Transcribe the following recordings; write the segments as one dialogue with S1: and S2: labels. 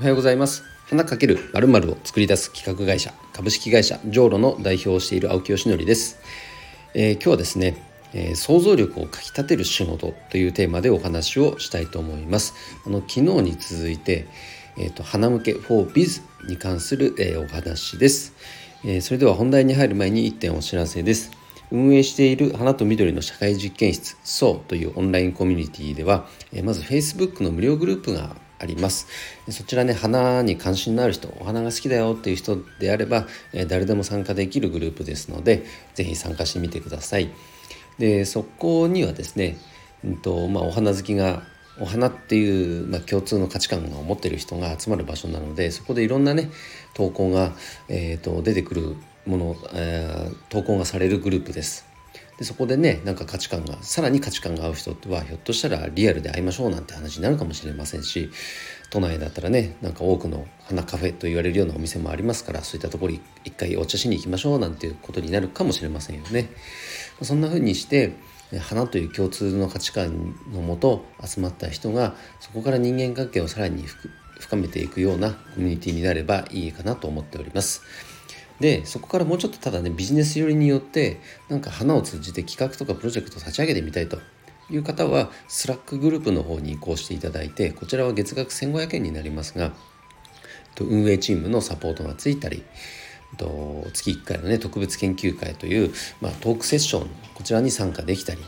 S1: おはようございます。花かけるまるを作り出す企画会社株式会社ジョーロの代表をしている青木よしのりです、えー、今日はですね、えー、想像力をかき立てる仕事というテーマでお話をしたいと思います。あの昨日に続いてえーと、花向け for biz に関する、えー、お話です、えー、それでは本題に入る前に1点お知らせです。運営している花と緑の社会実験室 SO というオンラインコミュニティでは、えー、まず Facebook の無料グループがあります。そちらね花に関心のある人お花が好きだよっていう人であれば、え誰でも参加できるグループですので是非参加してみてください。でそこにはですね、うんとまあ、お花好きがお花っていう、まあ、共通の価値観を持ってる人が集まる場所なのでそこでいろんなね投稿が、えーと、出てくるもの、えー、投稿がされるグループです。でそこでねなんか価値観がさらに価値観が合う人はひょっとしたらリアルで会いましょうなんて話になるかもしれませんし都内だったらねなんか多くの花カフェと言われるようなお店もありますからそういったところに一回お茶しに行きましょうなんていうことになるかもしれませんよね。そんな風にして花という共通の価値観のもと集まった人がそこから人間関係をさらに深めていくようなコミュニティになればいいかなと思っております。でそこからもうちょっとただねビジネス寄りによってなんか花を通じて企画とかプロジェクトを立ち上げてみたいという方は Slack グループの方に移行していただいてこちらは月額1500円になりますが運営チームのサポートがついたり月1回のね特別研究会という、まあ、トークセッションこちらに参加できたり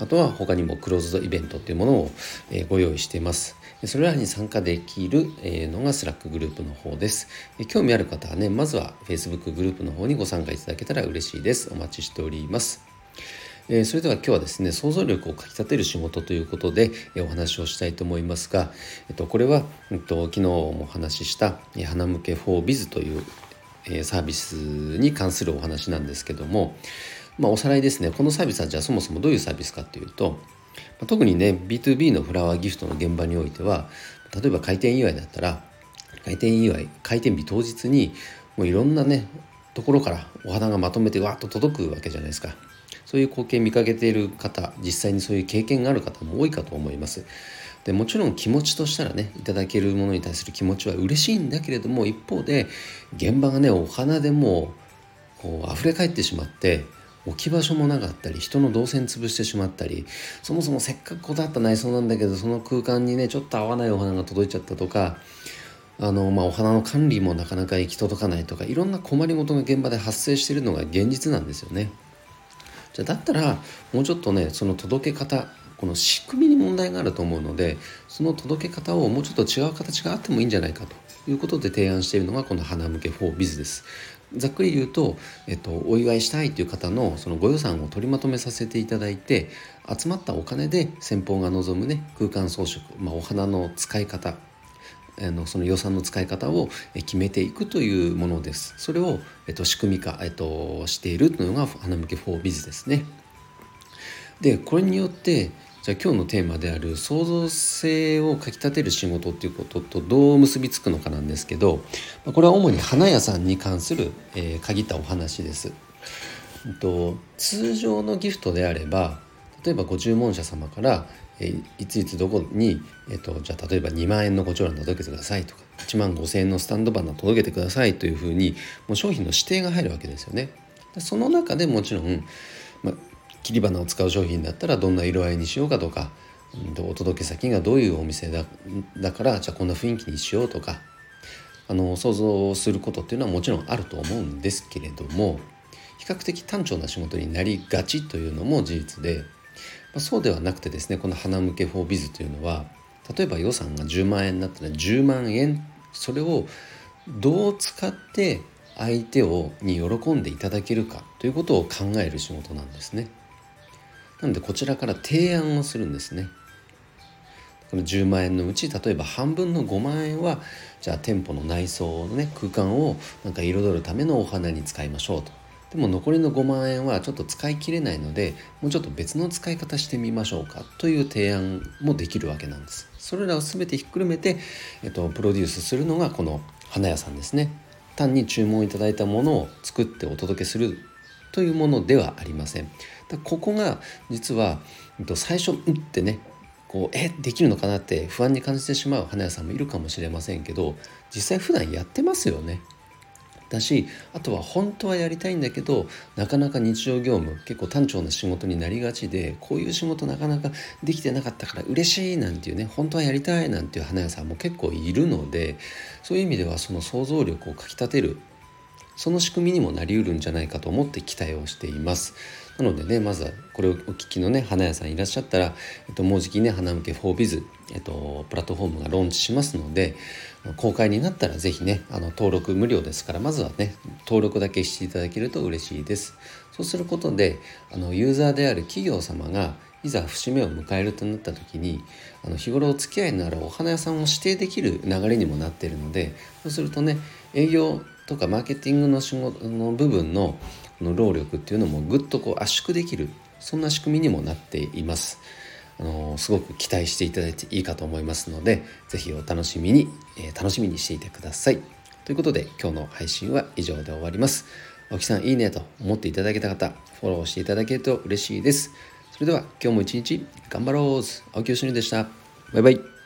S1: あとは他にもクローズドイベントっていうものを、えご用意しています。それらに参加できる、えのが Slack グループの方です。興味ある方はね、まずは Facebook グループの方にご参加いただけたら嬉しいです。お待ちしております。えそれでは今日はですね想像力をかきたてる仕事ということで、えお話をしたいと思いますが、えっと、これは、えっと、昨日もお話しした「花向け 4biz」という、えサービスに関するお話なんですけどもまあ、おさらいですねこのサービスはじゃあそもそもどういうサービスかっていうと、特にね B2B のフラワーギフトの現場においては例えば開店祝いだったら開店祝い開店日当日にもういろんなねところからお花がまとめてわっと届くわけじゃないですか。そういう光景見かけている方実際にそういう経験がある方も多いかと思います。でもちろん気持ちとしたらねいただけるものに対する気持ちは嬉しいんだけれども一方で現場がねお花でもこう溢れ返ってしまって置き場所もなかったり人の動線潰してしまったりそもそもせっかくこだわった内装なんだけどその空間にねちょっと合わないお花が届いちゃったとかあの、まあ、お花の管理もなかなか行き届かないとかいろんな困りごとが現場で発生しているのが現実なんですよね。じゃだったらもうちょっとねその届け方この仕組みに問題があると思うのでその届け方をもうちょっと違う形があってもいいんじゃないかということで提案しているのがこの花向け 4biz です。ざっくり言うと、えっと、お祝いしたいという方のそのご予算を取りまとめさせていただいて集まったお金で先方が望むね空間装飾、まあ、お花の使い方あのその予算の使い方を決めていくというものです。それを、えっと、仕組み化、えっと、しているというのが花向け 4biz ですね。でこれによってじゃあ今日のテーマである創造性をかきたてる仕事っていうこととどう結びつくのかなんですけどこれは主に花屋さんに関する、えー、限ったお話です。と通常のギフトであれば例えばご注文者様からえー、いついつどこに、えーと、じゃあ例えば2万円のご長蘭届けてくださいとか1万5,000円のスタンドバナー届けてくださいというふうにもう商品の指定が入るわけですよね。その中でもちろん、ま、切り花を使う商品だったらどんな色合いにしようかとかお届け先がどういうお店だだからじゃあこんな雰囲気にしようとかあの想像することっていうのはもちろんあると思うんですけれども比較的単調な仕事になりがちというのも事実で、まあ、そうではなくてですねこの花向け 4biz というのは例えば予算が10万円になったら10万円それをどう使って相手をに喜んでいただけるかということを考える仕事なんですね。なのでこちらから提案をするんですね。この10万円のうち例えば半分の5万円はじゃあ店舗の内装のね空間をなんか彩るためのお花に使いましょうと。でも残りの5万円はちょっと使い切れないのでもうちょっと別の使い方してみましょうかという提案もできるわけなんです。それらを全てひっくるめて、えっと、プロデュースするのがこの花屋さんですね。単に注文いただいたものを作ってお届けするというものではありません。ここが実は最初「うん」ってねこうえできるのかなって不安に感じてしまう花屋さんもいるかもしれませんけど実際普段やってますよね。だしあとは本当はやりたいんだけどなかなか日常業務結構単調な仕事になりがちでこういう仕事なかなかできてなかったから嬉しいなんていうね本当はやりたいなんていう花屋さんも結構いるのでそういう意味ではその想像力をかきたてるその仕組みにもなりうるんじゃないかと思って期待をしています。なのでねまずはこれをお聞きのね花屋さんいらっしゃったら、えっと、もうじきね花向け 4biz、えっと、プラットフォームがローンチしますので公開になったら是非ねあの登録無料ですからまずはね登録だけしていただけると嬉しいですそうすることであのユーザーである企業様がいざ節目を迎えるとなった時にあの日頃お付き合いのあるお花屋さんを指定できる流れにもなっているのでそうするとね営業とかマーケティングの仕事の部分のの労力っていうのもぐっとこう圧縮できるそんな仕組みにもなっています。あのすごく期待していただいていいかと思いますので是非お楽しみに、えー、楽しみにしていてください。ということで今日の配信は以上で終わります。青木さんいいねと思っていただけた方フォローしていただけると嬉しいです。それでは今日も一日頑張ろう青木よしでした。バイバイ。